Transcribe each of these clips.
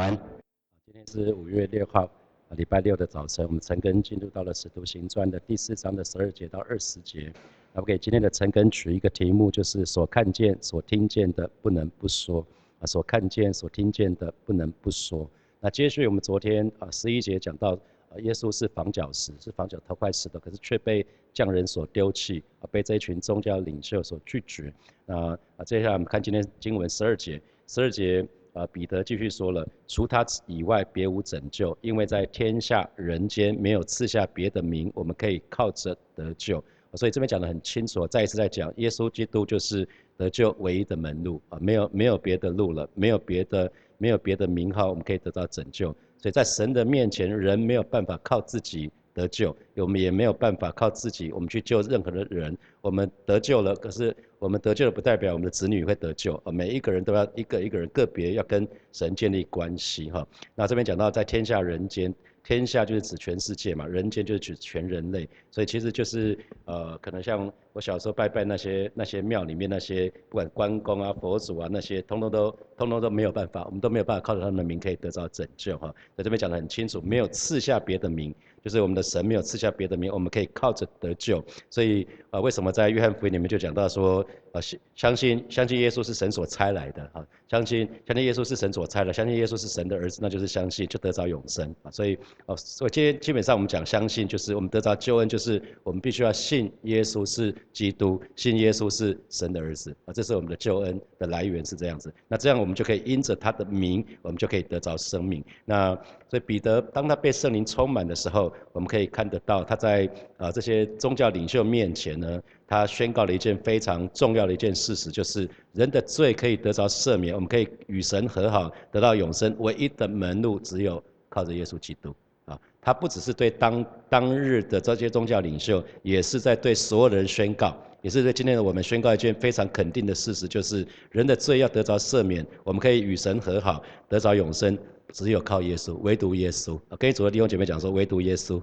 晚安，今天是五月六号，礼拜六的早晨，我们陈根进入到了《使徒行传》的第四章的十二节到二十节。那我给今天的陈根取一个题目，就是所看见、所听见的不能不说啊，所看见、所听见的不能不说。那接续我们昨天啊十一节讲到，耶稣是房角石，是房角头块石的，可是却被匠人所丢弃啊，被这一群宗教领袖所拒绝。那啊，接下来我们看今天经文十二节，十二节啊，彼得继续说了，除他以外别无拯救，因为在天下人间没有赐下别的名，我们可以靠着得救。所以这边讲得很清楚，再一次在讲，耶稣基督就是得救唯一的门路啊，没有没有别的路了，没有别的没有别的名号，我们可以得到拯救。所以在神的面前，人没有办法靠自己得救，我们也没有办法靠自己，我们去救任何的人。我们得救了，可是我们得救了不代表我们的子女会得救啊，每一个人都要一个一个人个别要跟神建立关系哈。那这边讲到在天下人间。天下就是指全世界嘛，人间就是指全人类，所以其实就是呃，可能像我小时候拜拜那些那些庙里面那些，不管关公啊、佛祖啊那些，通通都通通都没有办法，我们都没有办法靠着他们的名可以得到拯救哈。在这边讲得很清楚，没有赐下别的名。就是我们的神没有赐下别的名，我们可以靠着得救。所以啊，为什么在约翰福音里面就讲到说，啊，相信相信耶稣是神所差来的啊，相信相信耶稣是神所差的，相信耶稣是神的儿子，那就是相信就得着永生啊。所以哦，所以今天基本上我们讲相信，就是我们得着救恩，就是我们必须要信耶稣是基督，信耶稣是神的儿子啊，这是我们的救恩的来源是这样子。那这样我们就可以因着他的名，我们就可以得着生命。那所以彼得当他被圣灵充满的时候，我们可以看得到，他在啊这些宗教领袖面前呢，他宣告了一件非常重要的一件事实，就是人的罪可以得着赦免，我们可以与神和好，得到永生。唯一的门路只有靠着耶稣基督！他不只是对当当日的这些宗教领袖，也是在对所有人宣告，也是对今天的我们宣告一件非常肯定的事实，就是人的罪要得着赦免，我们可以与神和好，得着永生。只有靠耶稣，唯独耶稣。跟主的弟兄姐妹讲说，唯独耶稣。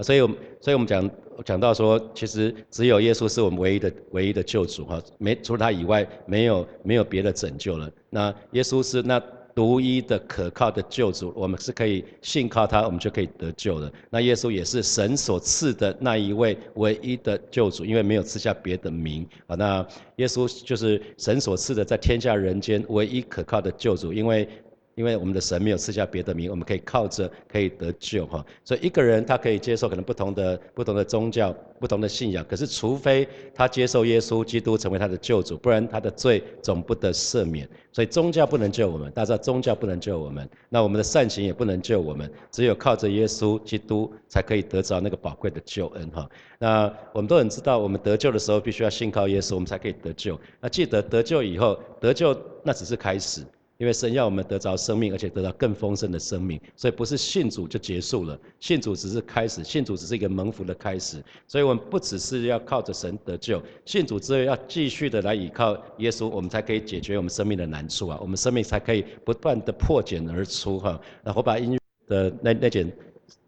所以，我所以我们讲讲到说，其实只有耶稣是我们唯一的唯一的救主哈，没除了他以外，没有没有别的拯救了。那耶稣是那独一的可靠的救主，我们是可以信靠他，我们就可以得救的。那耶稣也是神所赐的那一位唯一的救主，因为没有赐下别的名啊。那耶稣就是神所赐的，在天下人间唯一可靠的救主，因为。因为我们的神没有赐下别的名，我们可以靠着可以得救哈。所以一个人他可以接受可能不同的不同的宗教、不同的信仰，可是除非他接受耶稣基督成为他的救主，不然他的罪总不得赦免。所以宗教不能救我们，大家知道宗教不能救我们，那我们的善行也不能救我们，只有靠着耶稣基督才可以得着那个宝贵的救恩哈。那我们都很知道，我们得救的时候必须要信靠耶稣，我们才可以得救。那记得得救以后，得救那只是开始。因为神要我们得着生命，而且得到更丰盛的生命，所以不是信主就结束了，信主只是开始，信主只是一个蒙福的开始。所以我们不只是要靠着神得救，信主之后要继续的来依靠耶稣，我们才可以解决我们生命的难处啊，我们生命才可以不断的破茧而出哈。那我把音乐的那那卷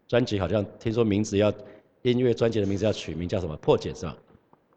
专辑，好像听说名字要音乐专辑的名字要取名叫什么？破茧是吧？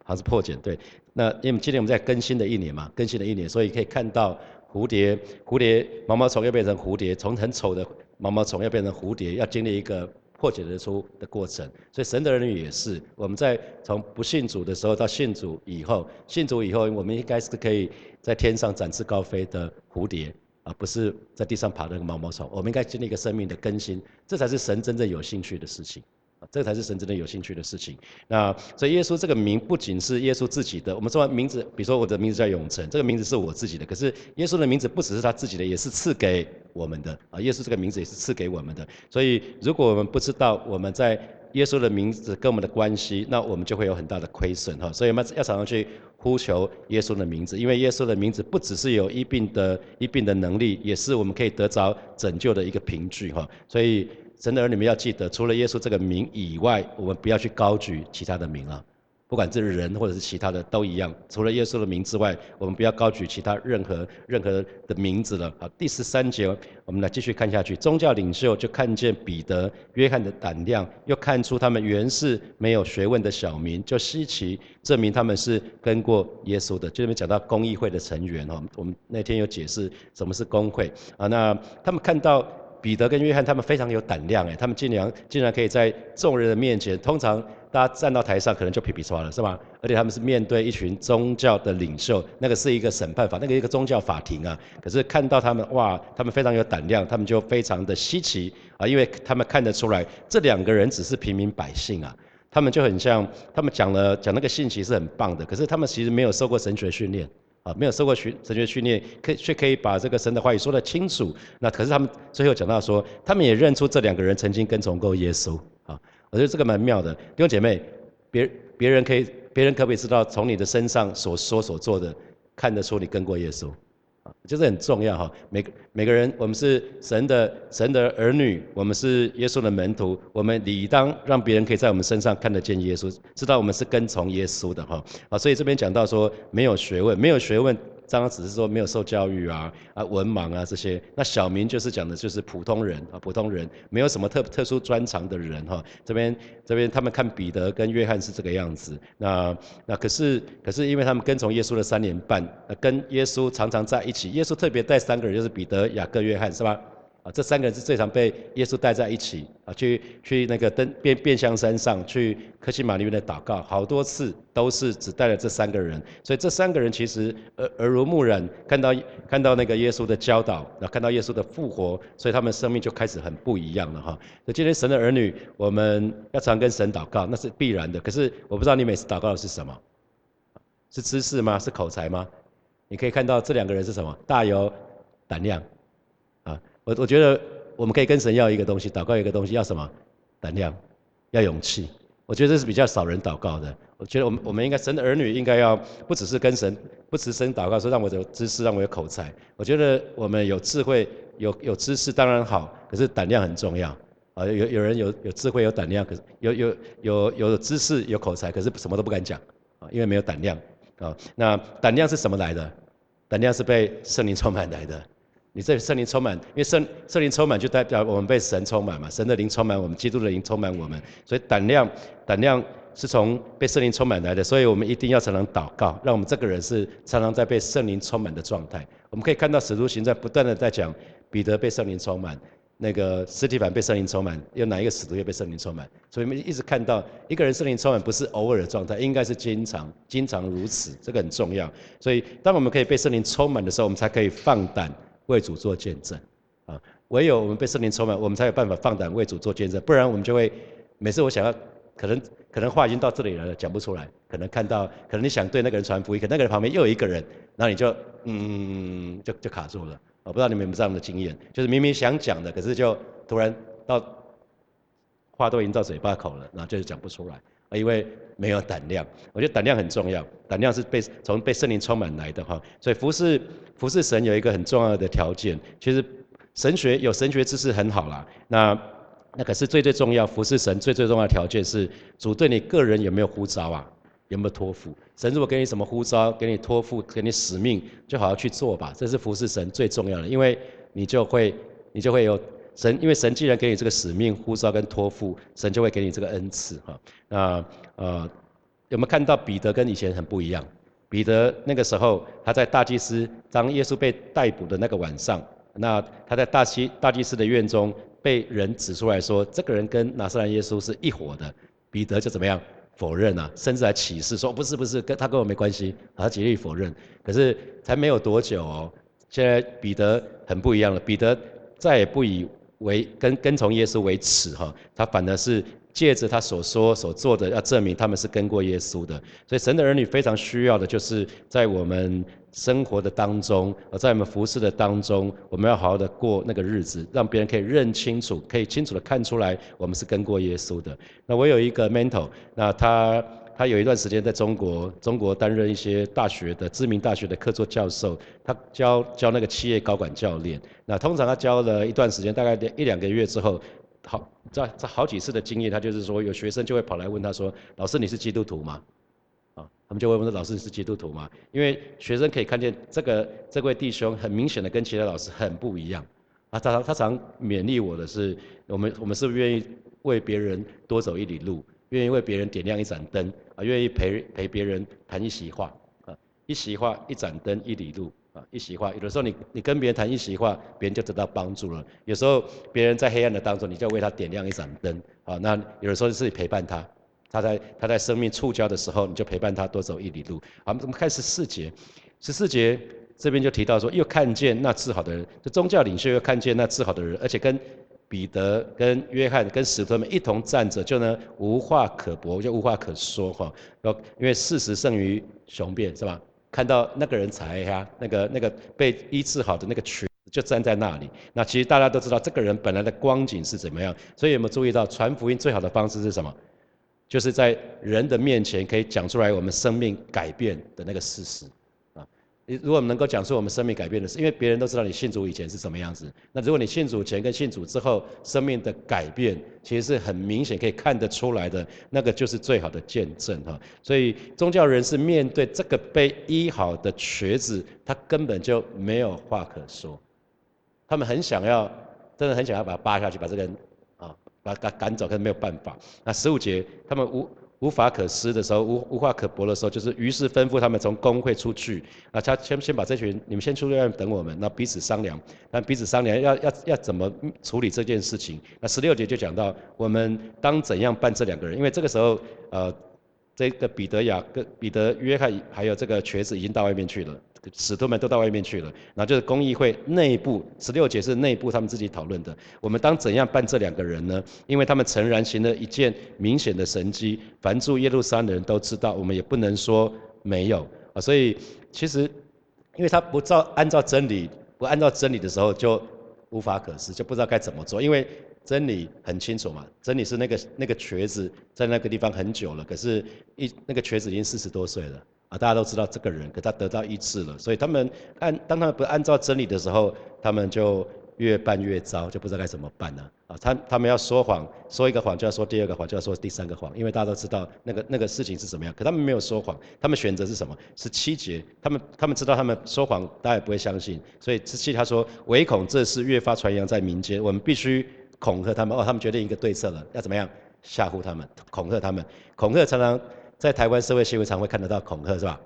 好像是破茧对。那因为今年我们在更新的一年嘛，更新的一年，所以可以看到。蝴蝶，蝴蝶，毛毛虫要变成蝴蝶，从很丑的毛毛虫要变成蝴蝶，要经历一个破茧而出的过程。所以神的儿女也是，我们在从不信主的时候到信主以后，信主以后，我们应该是可以在天上展翅高飞的蝴蝶，而不是在地上爬的毛毛虫。我们应该经历一个生命的更新，这才是神真正有兴趣的事情。这才是神真的有兴趣的事情。那所以耶稣这个名不仅是耶稣自己的，我们说名字，比如说我的名字叫永成，这个名字是我自己的。可是耶稣的名字不只是他自己的，也是赐给我们的啊。耶稣这个名字也是赐给我们的。所以如果我们不知道我们在耶稣的名字跟我们的关系，那我们就会有很大的亏损哈。所以我们要常常去呼求耶稣的名字，因为耶稣的名字不只是有医病的医病的能力，也是我们可以得着拯救的一个凭据哈。所以。神的儿女们要记得，除了耶稣这个名以外，我们不要去高举其他的名啊！不管是人或者是其他的都一样，除了耶稣的名之外，我们不要高举其他任何任何的名字了。好，第十三节，我们来继续看下去。宗教领袖就看见彼得、约翰的胆量，又看出他们原是没有学问的小民，就稀奇，证明他们是跟过耶稣的。这里面讲到公益会的成员哈，我们那天有解释什么是公会啊。那他们看到。彼得跟约翰他们非常有胆量哎，他们竟然竟然可以在众人的面前，通常大家站到台上可能就皮皮刷了是吧？而且他们是面对一群宗教的领袖，那个是一个审判法，那个一个宗教法庭啊。可是看到他们哇，他们非常有胆量，他们就非常的稀奇啊，因为他们看得出来这两个人只是平民百姓啊，他们就很像他们讲了讲那个信息是很棒的，可是他们其实没有受过神学训练。啊，没有受过训神学训练，可却可以把这个神的话语说得清楚。那可是他们最后讲到说，他们也认出这两个人曾经跟从过耶稣。啊，我觉得这个蛮妙的。弟兄姐妹，别别人可以，别人可不可以知道从你的身上所说所做的，看得出你跟过耶稣？就是很重要哈，每个每个人，我们是神的神的儿女，我们是耶稣的门徒，我们理当让别人可以在我们身上看得见耶稣，知道我们是跟从耶稣的哈。啊，所以这边讲到说，没有学问，没有学问。刚刚只是说没有受教育啊啊文盲啊这些，那小明就是讲的就是普通人啊普通人，没有什么特特殊专长的人哈。这边这边他们看彼得跟约翰是这个样子，那那可是可是因为他们跟从耶稣的三年半，跟耶稣常常在一起，耶稣特别带三个人，就是彼得、雅各、约翰，是吧？啊，这三个人是最常被耶稣带在一起啊，去去那个登变变相山上去克西玛里面的祷告，好多次都是只带了这三个人，所以这三个人其实耳耳濡目染，看到看到那个耶稣的教导，然后看到耶稣的复活，所以他们生命就开始很不一样了哈。所以今天神的儿女，我们要常跟神祷告，那是必然的。可是我不知道你每次祷告的是什么，是知识吗？是口才吗？你可以看到这两个人是什么？大有胆量。我我觉得我们可以跟神要一个东西，祷告一个东西，要什么？胆量，要勇气。我觉得这是比较少人祷告的。我觉得我们我们应该神的儿女应该要不只是跟神，不只是神祷告说让我有知识，让我有口才。我觉得我们有智慧，有有知识当然好，可是胆量很重要。啊，有有人有有智慧有胆量，可是有有有有知识有口才，可是什么都不敢讲啊，因为没有胆量啊。那胆量是什么来的？胆量是被圣灵充满来的。你这圣灵充满，因为圣圣灵充满就代表我们被神充满嘛，神的灵充满我们，基督的灵充满我们，所以胆量胆量是从被圣灵充满来的，所以我们一定要常常祷告，让我们这个人是常常在被圣灵充满的状态。我们可以看到使徒行在不断的在讲彼得被圣灵充满，那个斯提凡被圣灵充满，有哪一个使徒又被圣灵充满？所以我们一直看到一个人圣灵充满不是偶尔的状态，应该是经常经常如此，这个很重要。所以当我们可以被圣灵充满的时候，我们才可以放胆。为主做见证，啊，唯有我们被圣灵充满，我们才有办法放胆为主做见证。不然我们就会每次我想要，可能可能话已经到这里了，讲不出来。可能看到，可能你想对那个人传福音，可那个人旁边又有一个人，然后你就嗯，就就卡住了。我不知道你们有没有这样的经验，就是明明想讲的，可是就突然到话都已经到嘴巴口了，然后就是讲不出来，因为没有胆量。我觉得胆量很重要，胆量是被从被圣灵充满来的哈。所以服侍。服侍神有一个很重要的条件，其实神学有神学知识很好啦。那那可是最最重要，服侍神最最重要的条件是主对你个人有没有呼召啊？有没有托付？神如果给你什么呼召，给你托付，给你使命，就好好去做吧。这是服侍神最重要的，因为你就会你就会有神，因为神既然给你这个使命、呼召跟托付，神就会给你这个恩赐哈。那呃，有没有看到彼得跟以前很不一样？彼得那个时候，他在大祭司当耶稣被逮捕的那个晚上，那他在大祭大祭司的院中被人指出来说，这个人跟拿撒勒耶稣是一伙的。彼得就怎么样否认啊，甚至还起誓说不是不是，跟他跟我没关系，他极力否认。可是才没有多久哦，现在彼得很不一样了，彼得再也不以为跟跟从耶稣为耻哈，他反而是。借着他所说所做的，要证明他们是跟过耶稣的。所以神的儿女非常需要的，就是在我们生活的当中，在我们服侍的当中，我们要好好的过那个日子，让别人可以认清楚，可以清楚的看出来，我们是跟过耶稣的。那我有一个 mentor，那他他有一段时间在中国，中国担任一些大学的知名大学的客座教授，他教教那个企业高管教练。那通常他教了一段时间，大概一两个月之后。好，在在好几次的经验，他就是说，有学生就会跑来问他说：“老师，你是基督徒吗？”啊他们就会问说：“老师你是基督徒吗？”因为学生可以看见这个这位弟兄很明显的跟其他老师很不一样。啊，他他常勉励我的是：我们我们是不是愿意为别人多走一里路？愿意为别人点亮一盏灯？啊，愿意陪陪别人谈一席话？啊，一席话一盏灯一里路。一席话，有的时候你你跟别人谈一席话，别人就得到帮助了。有时候别人在黑暗的当中，你就为他点亮一盏灯。啊，那有的时候是陪伴他。他在他在生命触礁的时候，你就陪伴他多走一里路。好，我们看十四节，十四节这边就提到说，又看见那治好的人，这宗教领袖又看见那治好的人，而且跟彼得、跟约翰、跟使徒们一同站着，就呢无话可驳，就无话可说哈。因为事实胜于雄辩，是吧？看到那个人才呀，那个那个被医治好的那个群就站在那里。那其实大家都知道，这个人本来的光景是怎么样。所以有没有注意到，传福音最好的方式是什么？就是在人的面前可以讲出来我们生命改变的那个事实，你如果能够讲出我们生命改变的事，因为别人都知道你信主以前是什么样子，那如果你信主前跟信主之后生命的改变，其实是很明显可以看得出来的，那个就是最好的见证哈。所以宗教人士面对这个被医好的瘸子，他根本就没有话可说，他们很想要，真的很想要把他扒下去，把这个人啊。把赶赶走，可是没有办法。那十五节，他们无无法可施的时候，无无话可驳的时候，就是于是吩咐他们从工会出去。啊，他先先把这群你们先出去外面等我们，那彼此商量。那彼此商量要要要怎么处理这件事情？那十六节就讲到我们当怎样办这两个人，因为这个时候呃。这个彼得雅跟彼得约翰还有这个瘸子已经到外面去了，使徒们都到外面去了。然后就是公议会内部十六节是内部他们自己讨论的。我们当怎样办这两个人呢？因为他们诚然行了一件明显的神迹，凡住耶路撒冷的人都知道，我们也不能说没有啊。所以其实，因为他不照按照真理，不按照真理的时候，就无法可施，就不知道该怎么做，因为。真理很清楚嘛，真理是那个那个瘸子在那个地方很久了，可是，一那个瘸子已经四十多岁了啊，大家都知道这个人，可他得到医治了，所以他们按当他们不按照真理的时候，他们就越办越糟，就不知道该怎么办呢啊，他他们要说谎，说一个谎就要说第二个谎，就要说第三个谎，因为大家都知道那个那个事情是怎么样，可他们没有说谎，他们选择是什么？是七节，他们他们知道他们说谎，大家也不会相信，所以之七他说唯恐这事越发传扬在民间，我们必须。恐吓他们。哦，他们决定一个对策了，要怎么样？吓唬他们，恐吓他们，恐吓常常在台湾社会新闻常会看得到恐吓是吧？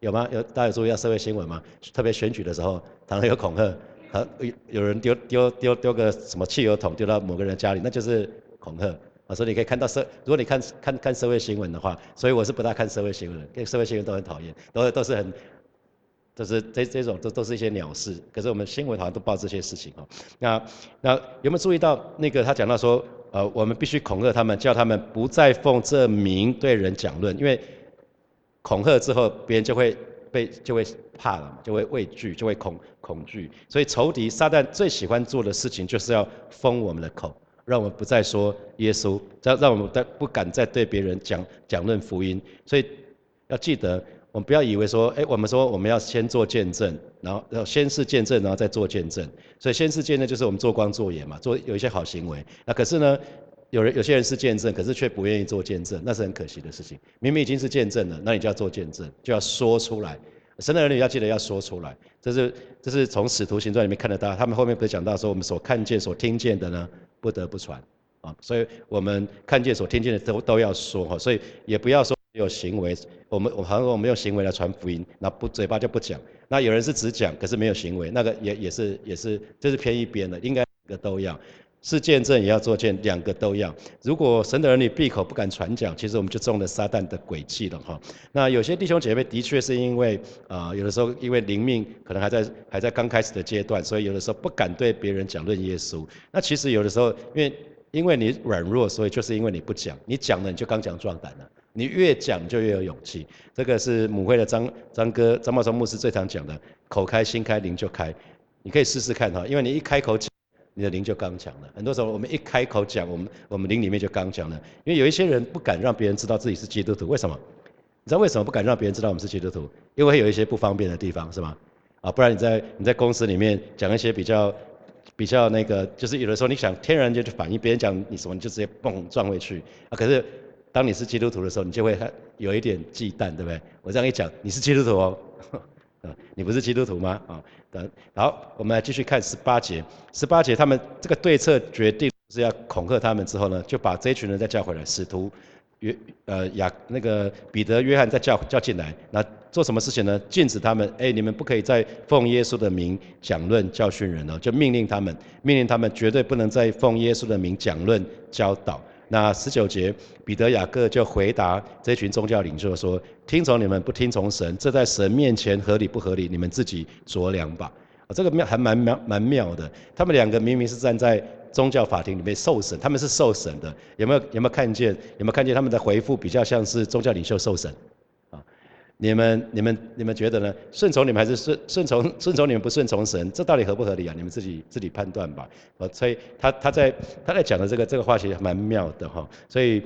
有吗？有大家有注意到社会新闻吗？特别选举的时候，常常有恐吓，和有有人丢丢丢丢个什么汽油桶丢到某个人家里，那就是恐吓啊。所以你可以看到社，如果你看看看社会新闻的话，所以我是不大看社会新闻的，因为社会新闻都很讨厌，都都是很。这是这这种都都是一些鸟事，可是我们新闻好像都报这些事情哦。那那有没有注意到那个他讲到说，呃，我们必须恐吓他们，叫他们不再奉这名对人讲论，因为恐吓之后，别人就会被就会怕了嘛，就会畏惧，就会恐恐惧。所以仇敌撒旦最喜欢做的事情，就是要封我们的口，让我们不再说耶稣，让让我们再不敢再对别人讲讲论福音。所以要记得。我们不要以为说，哎，我们说我们要先做见证，然后要先是见证，然后再做见证。所以先是见证就是我们做光做盐嘛，做有一些好行为。那可是呢，有人有些人是见证，可是却不愿意做见证，那是很可惜的事情。明明已经是见证了，那你就要做见证，就要说出来。神的儿女要记得要说出来。这是这是从使徒行传里面看得到，他们后面不是讲到说，我们所看见、所听见的呢，不得不传啊。所以我们看见、所听见的都都要说哈。所以也不要说。有行为，我们我好像我们用行为来传福音，那不嘴巴就不讲。那有人是只讲，可是没有行为，那个也也是也是，这是偏一边的，应该两个都要，是见证也要做见，两个都要。如果神的儿女闭口不敢传讲，其实我们就中了撒旦的诡计了哈。那有些弟兄姐妹的确是因为啊，有的时候因为灵命可能还在还在刚开始的阶段，所以有的时候不敢对别人讲论耶稣。那其实有的时候因为因为你软弱，所以就是因为你不讲，你讲了你就刚强壮胆了。你越讲就越有勇气，这个是母会的张张哥张茂松牧师最常讲的，口开心开灵就开，你可以试试看哈，因为你一开口讲，你的灵就刚强了。很多时候我们一开口讲，我们我们灵里面就刚强了。因为有一些人不敢让别人知道自己是基督徒，为什么？你知道为什么不敢让别人知道我们是基督徒？因为有一些不方便的地方，是吗？啊，不然你在你在公司里面讲一些比较比较那个，就是有的时候你想天然就反应，别人讲你什么你就直接蹦撞回去啊，可是。当你是基督徒的时候，你就会有一点忌惮，对不对？我这样一讲，你是基督徒哦，你不是基督徒吗？啊，等好，我们来继续看十八节。十八节，他们这个对策决定是要恐吓他们之后呢，就把这群人再叫回来，使徒约呃雅那个彼得、约翰再叫叫进来，那做什么事情呢？禁止他们，哎，你们不可以再奉耶稣的名讲论教训人哦，就命令他们，命令他们绝对不能再奉耶稣的名讲论教导。那十九节，彼得、雅各就回答这群宗教领袖说：“听从你们，不听从神，这在神面前合理不合理？你们自己酌量吧。”啊，这个妙还蛮妙蛮妙的。他们两个明明是站在宗教法庭里面受审，他们是受审的，有没有有没有看见？有没有看见他们的回复比较像是宗教领袖受审？你们、你们、你们觉得呢？顺从你们还是顺顺从顺从你们不顺从神？这到底合不合理啊？你们自己自己判断吧。哦，所以他他在他在讲的这个这个话其实蛮妙的哈。所以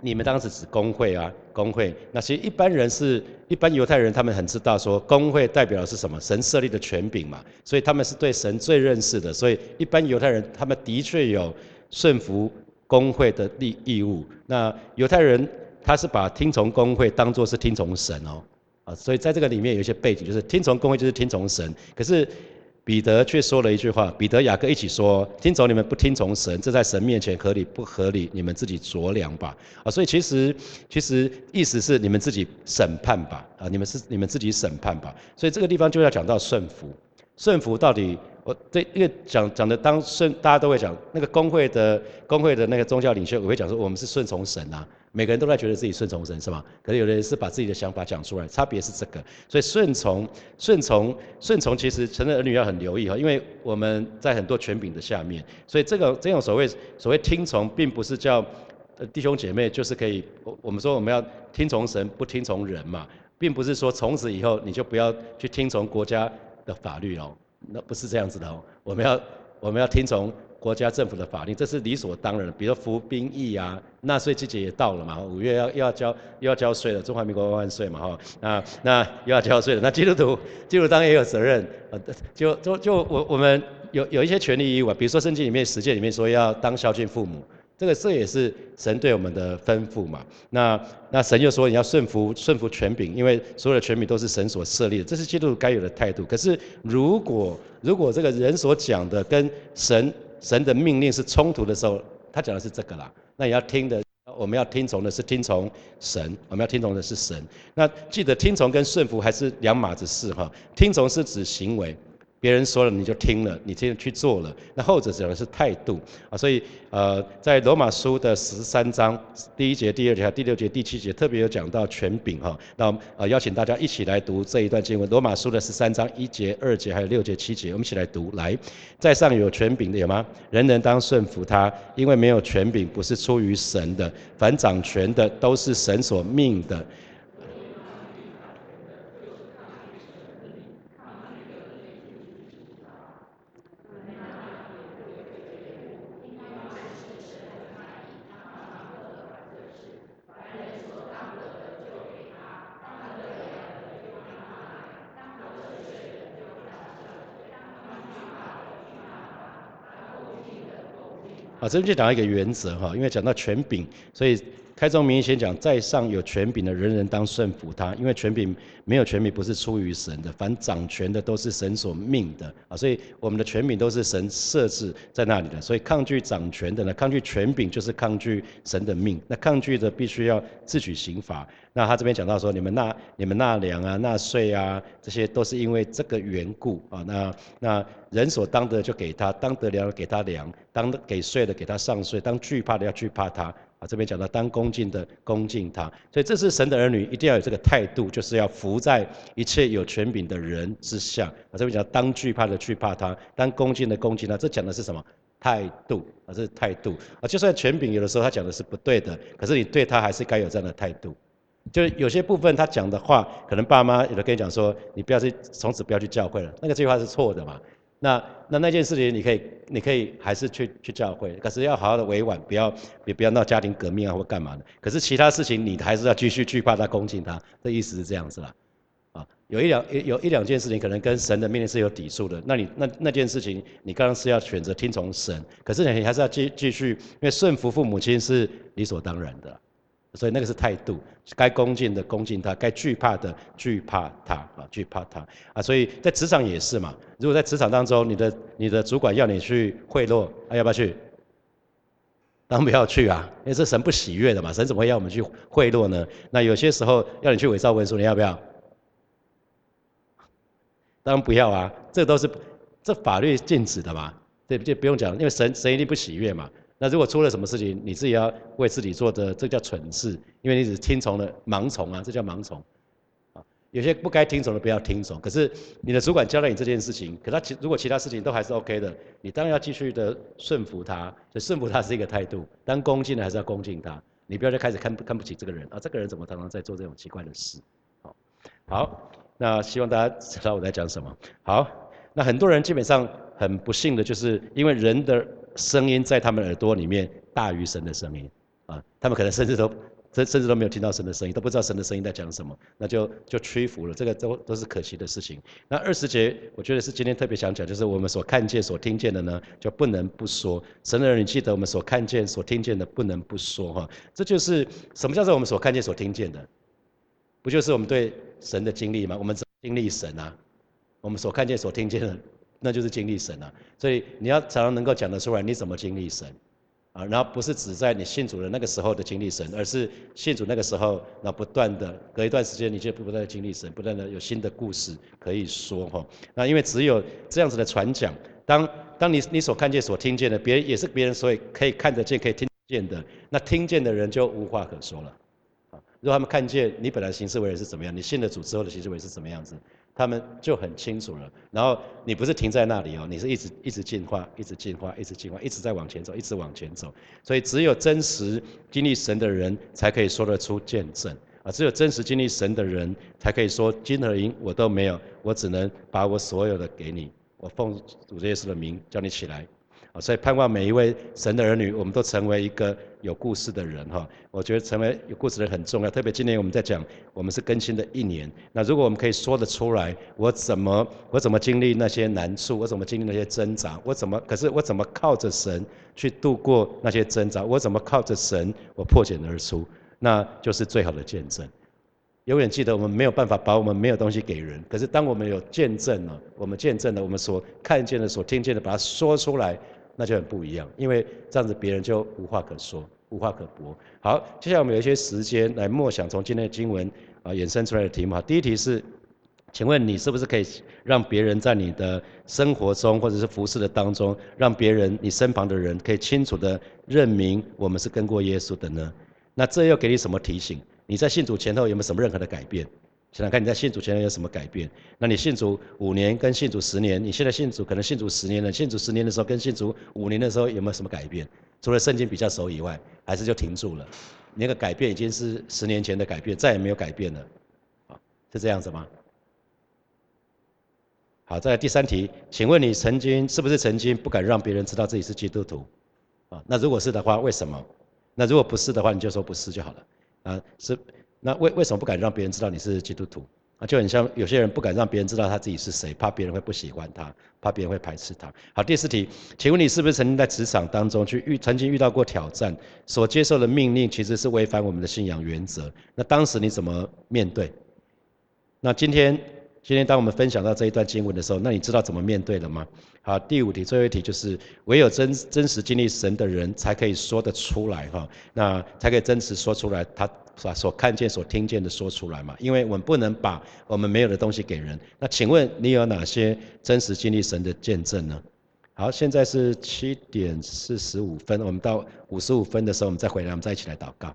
你们当时指工会啊，工会。那其实一般人是一般犹太人，他们很知道说工会代表的是什么？神设立的权柄嘛。所以他们是对神最认识的。所以一般犹太人他们的确有顺服工会的义义务。那犹太人。他是把听从公会当作是听从神哦，啊，所以在这个里面有一些背景，就是听从公会就是听从神。可是彼得却说了一句话，彼得雅各一起说，听从你们不听从神，这在神面前合理不合理？你们自己酌量吧。啊，所以其实其实意思是你们自己审判吧，啊，你们是你们自己审判吧。所以这个地方就要讲到顺服，顺服到底。我对，因为讲讲的当顺，大家都会讲那个工会的工会的那个宗教领袖，我会讲说我们是顺从神啊，每个人都在觉得自己顺从神是吧？可是有的人是把自己的想法讲出来，差别是这个。所以顺从顺从顺从，其实成人儿女要很留意哈，因为我们在很多权柄的下面，所以这个这种所谓所谓听从，并不是叫弟兄姐妹就是可以，我我们说我们要听从神，不听从人嘛，并不是说从此以后你就不要去听从国家的法律哦。那不是这样子的哦，我们要我们要听从国家政府的法令，这是理所当然。比如服兵役啊，纳税季节也到了嘛，五月要又要交又要交税了，中华民国万岁嘛哈。那那又要交税了，那基督徒基督徒当然也有责任啊。就就就我我们有有一些权利义务啊，比如说圣经里面实践里面说要当孝敬父母。这个这也是神对我们的吩咐嘛？那那神又说你要顺服顺服权柄，因为所有的权柄都是神所设立的，这是基督该有的态度。可是如果如果这个人所讲的跟神神的命令是冲突的时候，他讲的是这个啦，那你要听的，我们要听从的是听从神，我们要听从的是神。那记得听从跟顺服还是两码子事哈，听从是指行为。别人说了你就听了，你天去做了，那后者讲的是态度啊，所以呃，在罗马书的十三章第一节、第二节、第六节、第七节特别有讲到权柄哈，那呃邀请大家一起来读这一段经文，罗马书的十三章一节、二节还有六节、七节，我们一起来读。来，在上有权柄的有吗？人人当顺服他，因为没有权柄不是出于神的，凡掌权的都是神所命的。这边就讲一个原则哈，因为讲到权柄，所以开宗明义先讲，在上有权柄的人人当顺服他，因为权柄没有权柄不是出于神的，凡掌权的都是神所命的啊，所以我们的权柄都是神设置在那里的，所以抗拒掌权的呢，抗拒权柄就是抗拒神的命，那抗拒的必须要自取刑罚。那他这边讲到说，你们纳你们纳粮啊、纳税啊，这些都是因为这个缘故啊。那那人所当得就给他，当得粮给他粮，当给税的给他上税，当惧怕的要惧怕他啊。这边讲到当恭敬的恭敬他，所以这是神的儿女一定要有这个态度，就是要服在一切有权柄的人之下啊。这边讲当惧怕的惧怕他，当恭敬的恭敬他，这讲的是什么态度啊？这是态度啊。就算权柄有的时候他讲的是不对的，可是你对他还是该有这样的态度。就有些部分他讲的话，可能爸妈有的跟你讲说，你不要去，从此不要去教会了。那个这句话是错的嘛？那那那件事情，你可以，你可以还是去去教会，可是要好好的委婉，不要别不要闹家庭革命啊或干嘛的。可是其他事情，你还是要继续惧怕他、恭敬他。这意思是这样子啦。啊，有一两有有一两件事情可能跟神的命令是有抵触的，那你那那件事情，你刚刚是要选择听从神，可是你还是要继继续，因为顺服父母亲是理所当然的。所以那个是态度，该恭敬的恭敬他，该惧怕的惧怕他啊，惧怕他啊。所以在职场也是嘛，如果在职场当中，你的你的主管要你去贿赂，啊要不要去？当然不要去啊，因为这神不喜悦的嘛，神怎么会要我们去贿赂呢？那有些时候要你去伪造文书，你要不要？当然不要啊，这都是这法律禁止的嘛，对不？就不用讲，因为神神一定不喜悦嘛。那如果出了什么事情，你自己要为自己做的，这叫蠢事，因为你只是听从了盲从啊，这叫盲从。啊，有些不该听从的不要听从。可是你的主管交代你这件事情，可他其如果其他事情都还是 OK 的，你当然要继续的顺服他。就顺服他是一个态度，当恭敬的还是要恭敬他。你不要再开始看看不起这个人啊，这个人怎么常常在做这种奇怪的事？好，好，那希望大家知道我在讲什么。好，那很多人基本上很不幸的就是因为人的。声音在他们耳朵里面大于神的声音，啊，他们可能甚至都甚甚至都没有听到神的声音，都不知道神的声音在讲什么，那就就屈服了，这个都都是可惜的事情。那二十节，我觉得是今天特别想讲，就是我们所看见、所听见的呢，就不能不说。神的人，你记得我们所看见、所听见的，不能不说哈。这就是什么叫做我们所看见、所听见的？不就是我们对神的经历吗？我们经历神啊，我们所看见、所听见的。那就是经历神啊，所以你要常常能够讲得出来，你怎么经历神啊？然后不是只在你信主的那个时候的经历神，而是信主那个时候，那不断的隔一段时间，你就不断的经历神，不断的有新的故事可以说哈。那因为只有这样子的传讲，当当你你所看见、所听见的，别人也是别人所以可以看得见、可以听见的，那听见的人就无话可说了。如果他们看见你本来行事为人是怎么样，你信了主之后的行事为人是怎么样子？他们就很清楚了，然后你不是停在那里哦，你是一直一直进化，一直进化，一直进化，一直在往前走，一直往前走。所以只有真实经历神的人，才可以说得出见证啊！只有真实经历神的人，才可以说金和银我都没有，我只能把我所有的给你，我奉主耶稣的名叫你起来。所以盼望每一位神的儿女，我们都成为一个有故事的人哈。我觉得成为有故事的人很重要，特别今年我们在讲，我们是更新的一年。那如果我们可以说得出来，我怎么我怎么经历那些难处，我怎么经历那些挣扎，我怎么可是我怎么靠着神去度过那些挣扎，我怎么靠着神我破茧而出，那就是最好的见证。永远记得，我们没有办法把我们没有东西给人，可是当我们有见证了，我们见证了我们所看见的、所听见的，把它说出来。那就很不一样，因为这样子别人就无话可说，无话可驳。好，接下来我们有一些时间来默想从今天的经文啊衍生出来的题目。第一题是，请问你是不是可以让别人在你的生活中或者是服饰的当中，让别人你身旁的人可以清楚的认明我们是跟过耶稣的呢？那这又给你什么提醒？你在信主前后有没有什么任何的改变？想想看，你在信主前有什么改变？那你信主五年跟信主十年，你现在信主可能信主十年了，信主十年的时候跟信主五年的时候有没有什么改变？除了圣经比较熟以外，还是就停住了？那个改变已经是十年前的改变，再也没有改变了，啊，是这样子吗？好，再来第三题，请问你曾经是不是曾经不敢让别人知道自己是基督徒？啊，那如果是的话，为什么？那如果不是的话，你就说不是就好了，啊，是。那为为什么不敢让别人知道你是基督徒啊？就很像有些人不敢让别人知道他自己是谁，怕别人会不喜欢他，怕别人会排斥他。好，第四题，请问你是不是曾经在职场当中去遇曾经遇到过挑战，所接受的命令其实是违反我们的信仰原则？那当时你怎么面对？那今天今天当我们分享到这一段经文的时候，那你知道怎么面对了吗？好，第五题，最后一题就是唯有真真实经历神的人才可以说得出来哈，那才可以真实说出来他。是吧？所看见、所听见的说出来嘛，因为我们不能把我们没有的东西给人。那请问你有哪些真实经历神的见证呢？好，现在是七点四十五分，我们到五十五分的时候，我们再回来，我们再一起来祷告。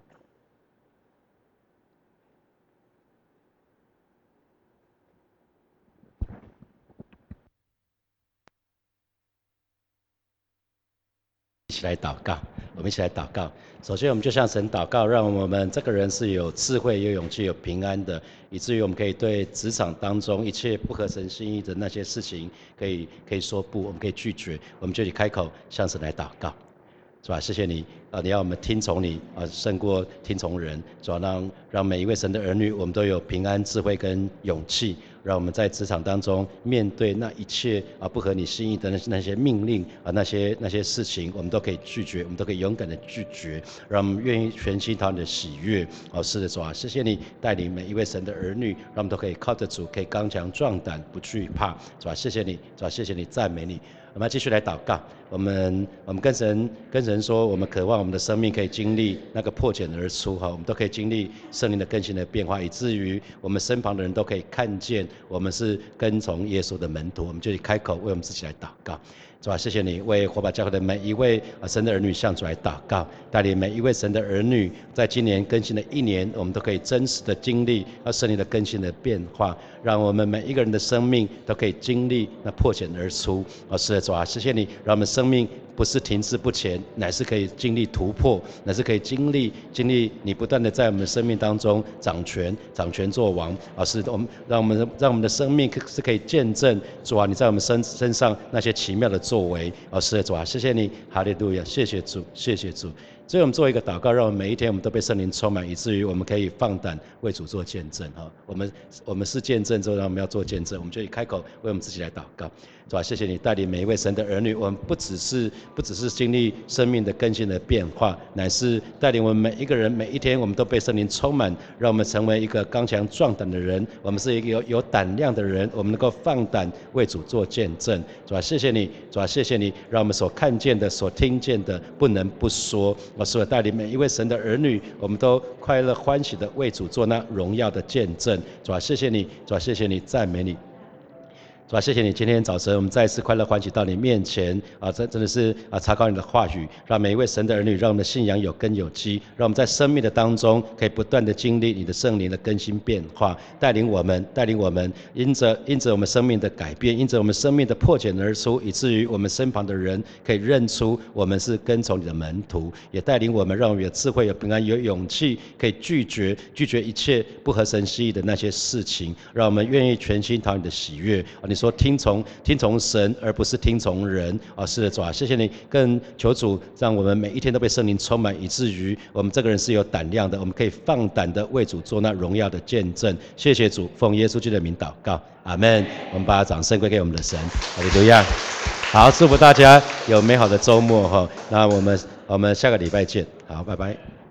一起来祷告，我们一起来祷告。首先，我们就向神祷告，让我们这个人是有智慧、有勇气、有平安的，以至于我们可以对职场当中一切不合神心意的那些事情，可以可以说不，我们可以拒绝。我们就以开口向神来祷告，是吧？谢谢你啊！你要我们听从你啊，胜过听从人，主要让让每一位神的儿女，我们都有平安、智慧跟勇气。让我们在职场当中面对那一切啊不合你心意的那些那些命令啊那些那些事情，我们都可以拒绝，我们都可以勇敢的拒绝，让我们愿意全心讨你的喜悦。哦，是的，主啊，谢谢你带领每一位神的儿女，让我们都可以靠着主，可以刚强壮胆，不惧怕，是吧？谢谢你，是吧？谢谢你，赞美你。我们继续来祷告。我们我们跟神跟神说，我们渴望我们的生命可以经历那个破茧而出哈，我们都可以经历圣灵的更新的变化，以至于我们身旁的人都可以看见我们是跟从耶稣的门徒。我们就开口为我们自己来祷告。是吧？谢谢你为火把教会的每一位啊神的儿女向主来祷告，带领每一位神的儿女，在今年更新的一年，我们都可以真实的经历啊圣灵的更新的变化，让我们每一个人的生命都可以经历那破茧而出。啊，是的，主啊，谢谢你，让我们生命。不是停滞不前，乃是可以经历突破，乃是可以经历经历你不断的在我们生命当中掌权、掌权做王，而是我们让我们让我们的生命是可以见证主啊，你在我们身身上那些奇妙的作为，而是主啊，谢谢你，哈利路亚，谢谢主，谢谢主。所以我们做一个祷告，让我们每一天我们都被圣灵充满，以至于我们可以放胆为主做见证哈。我们我们是见证之后，让我们要做见证，我们就以开口为我们自己来祷告。是吧？谢谢你带领每一位神的儿女，我们不只是不只是经历生命的更新的变化，乃是带领我们每一个人每一天，我们都被圣灵充满，让我们成为一个刚强壮胆的人。我们是一个有有胆量的人，我们能够放胆为主做见证。是吧？谢谢你，是吧？谢谢你，让我们所看见的、所听见的，不能不说。我所带领每一位神的儿女，我们都快乐欢喜的为主做那荣耀的见证。主啊？谢谢你，主啊？谢谢你，赞美你。是吧？谢谢你，今天早晨我们再一次快乐欢喜到你面前啊！真真的是啊，查考你的话语，让每一位神的儿女，让我们的信仰有根有基，让我们在生命的当中可以不断的经历你的圣灵的更新变化，带领我们，带领我们，因着因着我们生命的改变，因着我们生命的破茧而出，以至于我们身旁的人可以认出我们是跟从你的门徒，也带领我们，让我们有智慧、有平安、有勇气，可以拒绝拒绝一切不合神心意的那些事情，让我们愿意全心讨你的喜悦啊！你说。听从听从神，而不是听从人啊！是的，主啊，谢谢你，更求主让我们每一天都被圣灵充满，以至于我们这个人是有胆量的，我们可以放胆的为主做那荣耀的见证。谢谢主，奉耶稣基督的名祷告，阿门。我们把掌声归给我们的神，好，都一样。好，祝福大家有美好的周末哈。那我们我们下个礼拜见，好，拜拜。